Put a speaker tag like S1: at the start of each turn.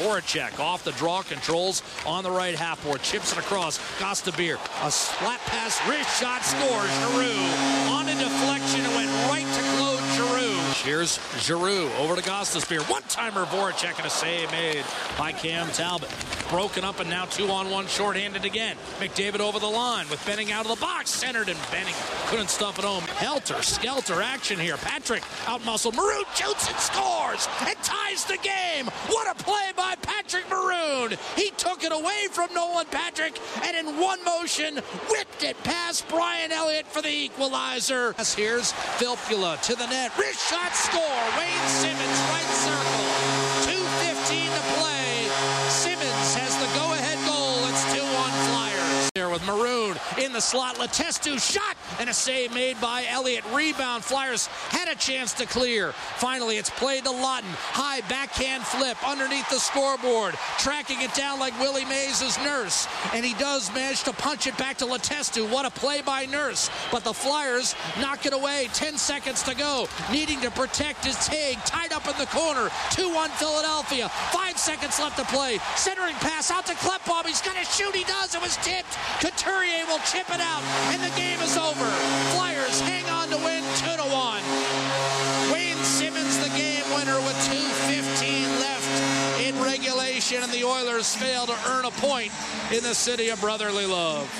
S1: Voracek off the draw controls on the right half board. Chips it across. Gostisbehere. A flat pass. Wrist shot scores. Giroux on a deflection. It went right to Claude Giroux. Here's Giroux over to Gostisbehere. One-timer Voracek and a save made by Cam Talbot. Broken up and now two on one shorthanded again. McDavid over the line with Benning out of the box. Centered and Benning couldn't stuff it home. Helter Skelter action here. Patrick out muscle. Maroon shoots and scores and ties the game. What a play Maroon. He took it away from Nolan Patrick and in one motion whipped it past Brian Elliott for the equalizer. Here's Filppula to the net. Wrist shot score. Wayne in the slot. Letestu shot and a save made by Elliott. Rebound. Flyers had a chance to clear. Finally, it's played to Laughton. High backhand flip underneath the scoreboard. Tracking it down like Willie Mays' Nurse. And he does manage to punch it back to Letestu. What a play by Nurse. But the Flyers knock it away. 10 seconds to go. Needing to protect his Haig. Tied up in the corner. 2-1 Philadelphia. Five seconds left to play. Centering pass out to Klefbom. It was tipped. Couturier will chip it out. And the game is over. Flyers hang on to win 2 to 1. Wayne Simmonds, the game winner with 2.15 left in regulation, and the Oilers fail to earn a point in the city of brotherly love.